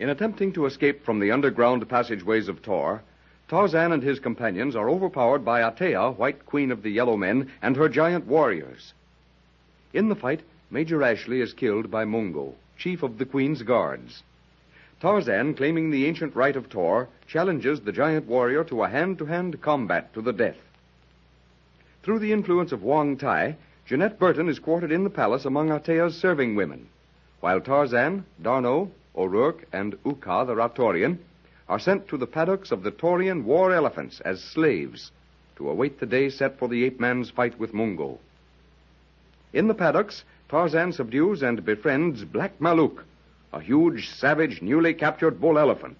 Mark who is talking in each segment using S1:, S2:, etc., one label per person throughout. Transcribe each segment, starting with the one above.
S1: In attempting to escape from the underground passageways of Tohr, Tarzan and his companions are overpowered by Atea, White Queen of the Yellow Men, and her giant warriors. In the fight, Major Ashleigh is killed by Mungo, chief of the Queen's guards. Tarzan, claiming the ancient right of Tohr, challenges the giant warrior to a hand to hand combat to the death. Through the influence of Wong Tai, Jeanette Burton is quartered in the palace among Atea's serving women, while Tarzan, D'Arnot, O'Rourke, and Uka, the Ratorian, are sent to the paddocks of the Taurian war elephants as slaves to await the day set for the ape man's fight with Mungo. In the paddocks, Tarzan subdues and befriends Black Maluk, a huge, savage, newly captured bull elephant.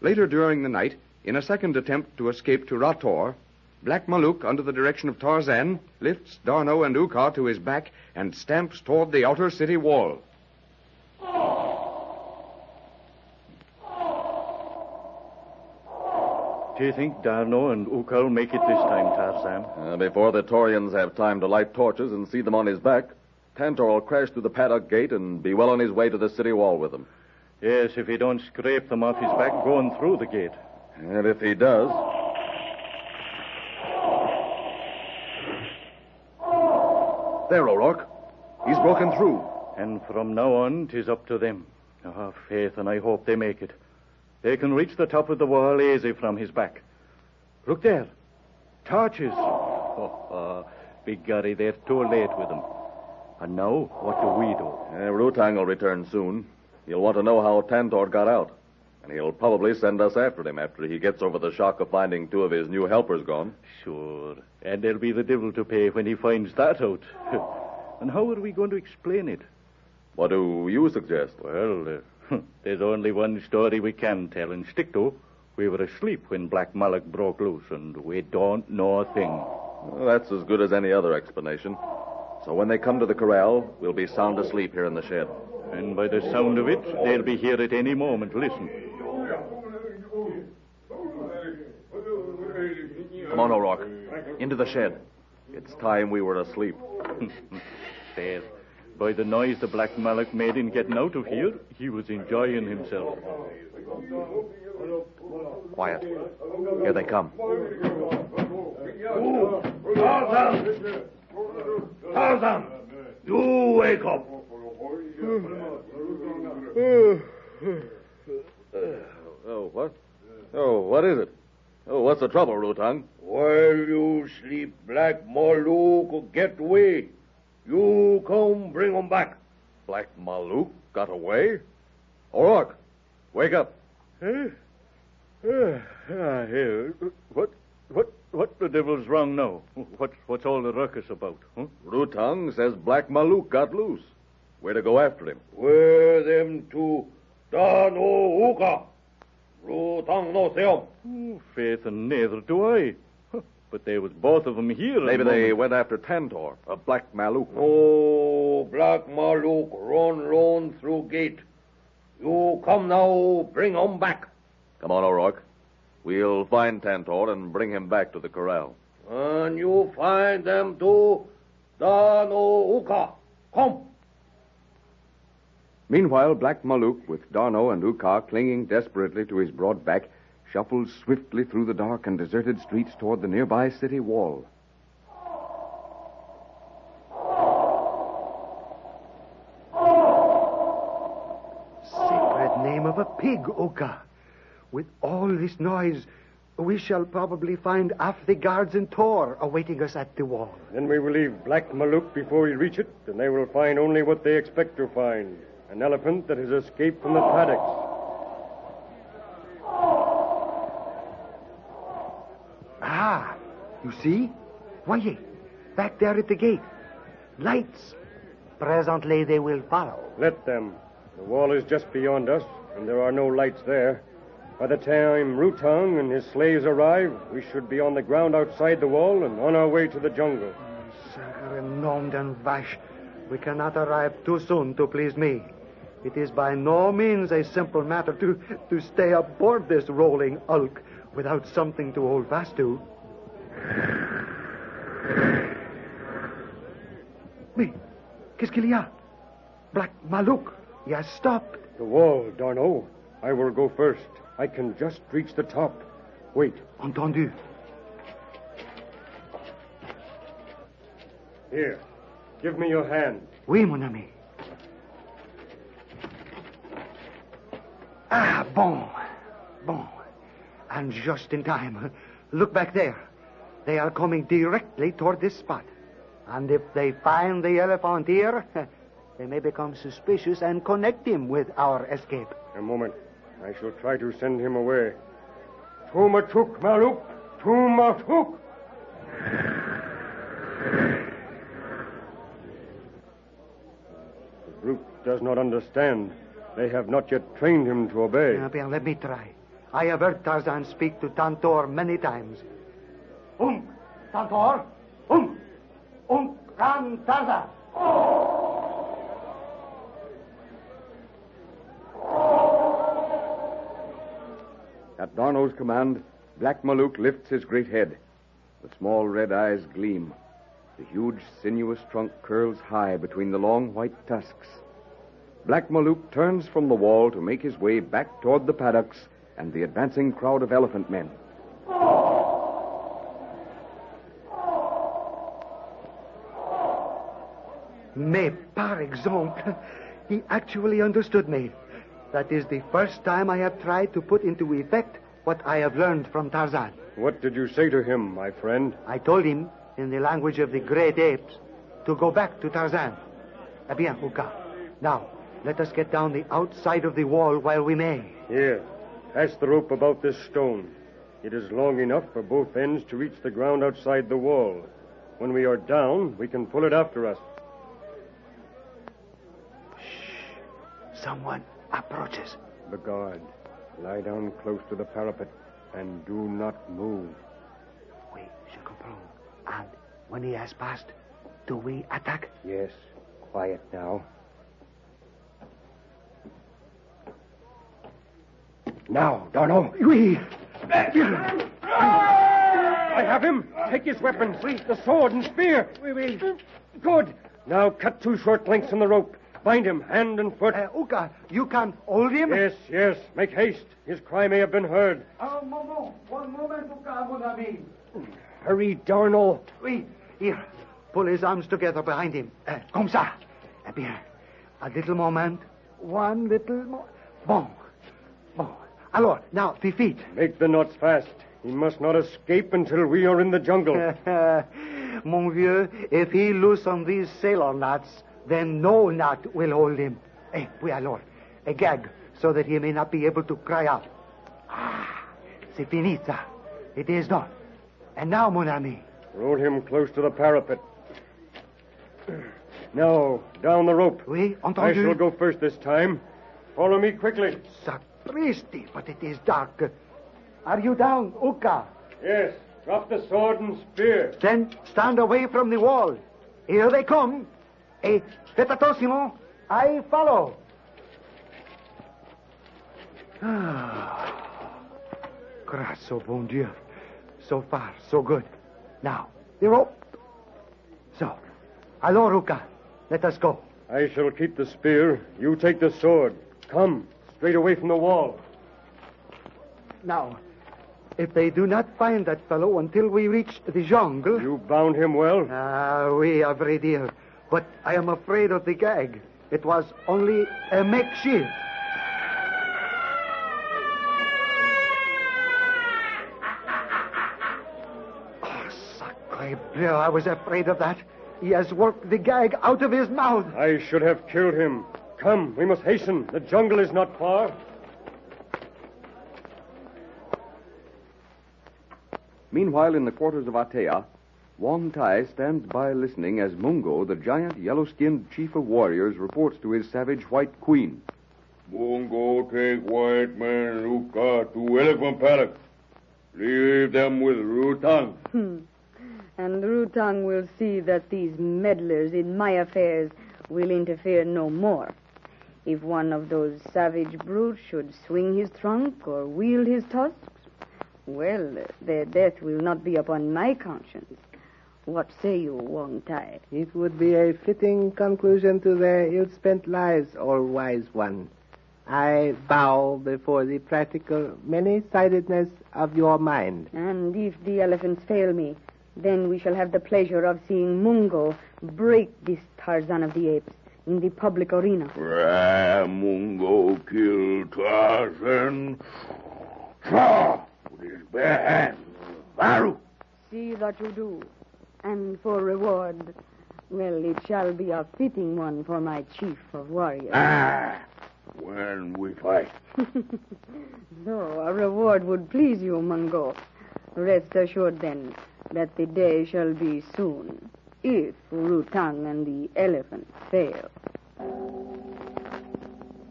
S1: Later during the night, in a second attempt to escape to Rator, Black Maluk, under the direction of Tarzan, lifts D'Arnot and Uka to his back and stamps toward the outer city wall.
S2: Do you think D'Arnot and Uka will make it this time, Tarzan?
S3: Uh, before the Taurians have time to light torches and see them on his back, Tantor will crash through the paddock gate and be well on his way to the city wall with them.
S2: Yes, if he don't scrape them off his back going through the gate.
S3: And if he does. There, O'Rourke. He's broken through.
S2: And from now on, 'tis up to them. Ah, faith, and I hope they make it. They can reach the top of the wall easy from his back. Look there. Torches. Oh, uh, Big Gary, they're too late with them. And now, what do we do?
S3: Uh, Rutang will return soon. He'll want to know how Tantor got out. And he'll probably send us after him after he gets over the shock of finding two of his new helpers gone.
S2: Sure. And there'll be the devil to pay when he finds that out. and how are we going to explain it?
S3: What do you suggest?
S2: Well, uh, Hmm. there's only one story we can tell and stick to. We were asleep when Black Maluk broke loose, and we don't know a thing.
S3: Well, that's as good as any other explanation. So when they come to the corral, we'll be sound asleep here in the shed.
S2: And by the sound of it, they'll be here at any moment. Listen.
S3: Come on, O'Rourke. Into the shed. It's time we were asleep.
S2: By the noise the Black Maluk made in getting out of here, he was enjoying himself.
S3: Quiet. Here they come.
S4: Tarzan! Tarzan! You wake up!
S3: Oh, oh, what? Oh, what is it? Oh, what's the trouble, Rutang?
S4: While you sleep, Black Maluk get away. You come bring him back.
S3: Black Maluk got away? O'Rourke, wake up.
S2: Huh? Uh, here. What, what, what the devil's wrong now? What, what's all the ruckus about? Huh?
S3: Rutang says Black Maluk got loose. Where to go after him?
S4: Where them two D'Arnot Uka. Rutang no see 'em.
S2: Oh, faith, and neither do I. Huh, But there was both of them here.
S3: Maybe
S2: the
S3: they went after Tantor, a Black Maluk.
S4: Oh, Black Maluk run run through gate. You come now, bring bring 'em back.
S3: Come on, O'Rourke. We'll find Tantor and bring him back to the corral.
S4: And you find them two D'Arnot Uka. Come.
S1: Meanwhile, Black Maluk, with D'Arnot and Uka clinging desperately to his broad back, shuffles swiftly through the dark and deserted streets toward the nearby city wall.
S5: Sacred name of a pig, Uka. With all this noise, we shall probably find half the guards in Tohr awaiting us at the wall.
S6: Then we will leave Black Maluk before we reach it, and they will find only what they expect to find an elephant that has escaped from the paddocks.
S5: Ah, you see? Why, back there at the gate. Lights. Presently they will follow.
S6: Let them. The wall is just beyond us, and there are no lights there. By the time Rutang and his slaves arrive, we should be on the ground outside the wall and on our way to the jungle.
S5: Sacre nom d'un vache. We cannot arrive too soon to please me. It is by no means a simple matter to, to stay aboard this rolling hulk without something to hold fast to. Mais, qu'est-ce qu'il y a? Black Maluk. He has stopped.
S6: The wall, D'Arnot. I will go first. I can just reach the top. Wait.
S5: Entendu.
S6: Here. Give me your hand.
S5: Oui, mon ami. Ah, bon. Bon. And just in time. Look back there. They are coming directly toward this spot. And if they find the elephant here, they may become suspicious and connect him with our escape.
S6: A moment. I shall try to send him away. Tumatuk, Maluk! Tumatuk! The brute does not understand. They have not yet trained him to obey.
S5: Bien, let me try. I have heard Tarzan speak to Tantor many times. Um, Tantor! Um! Um, Ran Tarzan!
S1: At D'Arnot's command, Black Maluk lifts his great head. The small red eyes gleam. The huge, sinuous trunk curls high between the long white tusks. Black Maluk turns from the wall to make his way back toward the paddocks and the advancing crowd of elephant men.
S5: Mais par exemple, he actually understood me. That is the first time I have tried to put into effect what I have learned from Tarzan.
S6: What did you say to him, my friend?
S5: I told him, in the language of the great apes, to go back to Tarzan. Eh bien, Uka. Now, let us get down the outside of the wall while we may.
S6: Here. Pass the rope about this stone. It is long enough for both ends to reach the ground outside the wall. When we are down, we can pull it after us.
S5: Someone approaches.
S6: The guard. Lie down close to the parapet and do not move.
S5: Oui, je comprends. And when he has passed, do we attack?
S6: Yes. Quiet now. Now, D'Arnot.
S5: Oui.
S6: I have him. Take his weapons. The sword and spear.
S5: Oui, oui.
S6: Good. Now cut two short lengths in the rope. Bind him hand and foot.
S5: Uh, Uka, you can hold him?
S6: Yes, yes. Make haste. His cry may have been heard.
S5: Un moment. One moment, Uka, mon ami.
S6: Hurry, D'Arnot.
S5: Oui. Here. Pull his arms together behind him. Uh, comme ça. Eh bien. A little moment. One little more. Bon. Bon. Alors, now, the feet.
S6: Make the knots fast. He must not escape until we are in the jungle.
S5: Mon vieux, if he loosen these sailor knots, then no knot will hold him. Eh, oui, alors. A gag, so that he may not be able to cry out. Ah, c'est fini, ça. It is done. And now, mon ami.
S6: Roll him close to the parapet. Now, down the rope.
S5: Oui,
S6: I shall go first this time. Follow me quickly.
S5: Sapristi, but it is dark. Are you down, Uka?
S6: Yes. Drop the sword and spear.
S5: Then stand away from the wall. Here they come. Et faites attention. I follow. Ah. Grâce au bon Dieu. So far, so good. Now, the rope. So, alors, Uka, let us go.
S6: I shall keep the spear. You take the sword. Come, straight away from the wall.
S5: Now, if they do not find that fellow until we reach the jungle.
S6: You bound him well.
S5: Ah, oui, à vrai dire. But I am afraid of the gag. It was only a makeshift. Oh, sacre bleu, I was afraid of that. He has worked the gag out of his mouth.
S6: I should have killed him. Come, we must hasten. The jungle is not far.
S1: Meanwhile, in the quarters of Atea, Wong Tai stands by listening as Mungo, the giant yellow-skinned chief of warriors, reports to his savage white queen.
S7: Mungo take white man Luka to elephant paddock. Leave them with Rutang.
S8: Hmm. And Rutang will see that these meddlers in my affairs will interfere no more. If one of those savage brutes should swing his trunk or wield his tusks, well, their death will not be upon my conscience. What say you, Wong Tai?
S9: It would be a fitting conclusion to their ill-spent lives, all wise one. I bow before the practical many-sidedness of your mind.
S8: And if the elephants fail me, then we shall have the pleasure of seeing Mungo break this Tarzan of the Apes in the public arena.
S7: Ramungo kill Tarzan. Tra! With his bare hands. Baru!
S8: See that you do. And for reward, well, it shall be a fitting one for my chief of warriors.
S7: Ah! When we fight.
S8: so a reward would please you, Mungo. Rest assured, then, that the day shall be soon, if Rutang and the elephant fail.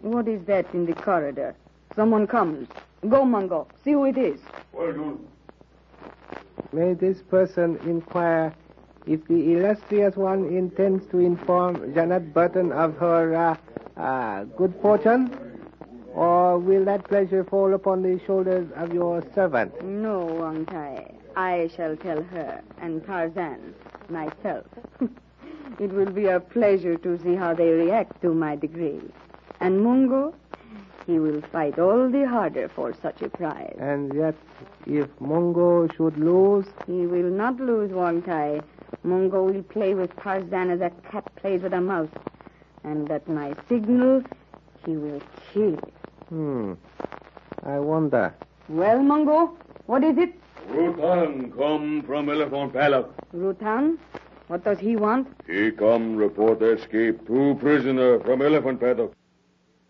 S8: What is that in the corridor? Someone comes. Go, Mungo. See who it is.
S7: Well done.
S9: May this person inquire if the illustrious one intends to inform Janet Burton of her uh, uh, good fortune, or will that pleasure fall upon the shoulders of your servant?
S8: No, Wong Tai. I shall tell her and Tarzan myself. it will be a pleasure to see how they react to my degree. And Mungo, he will fight all the harder for such a prize.
S9: And yet, if Mungo should lose,
S8: He will not lose, Wong Tai. Mungo will play with Tarzan as a cat plays with a mouse. And at my signal, he will kill it.
S9: hmm, I wonder.
S8: Well, Mungo, what is it?
S7: Rutang come from Elephant Palace.
S8: Rutang? What does he want?
S7: He come report escape two prisoner from Elephant Paddock.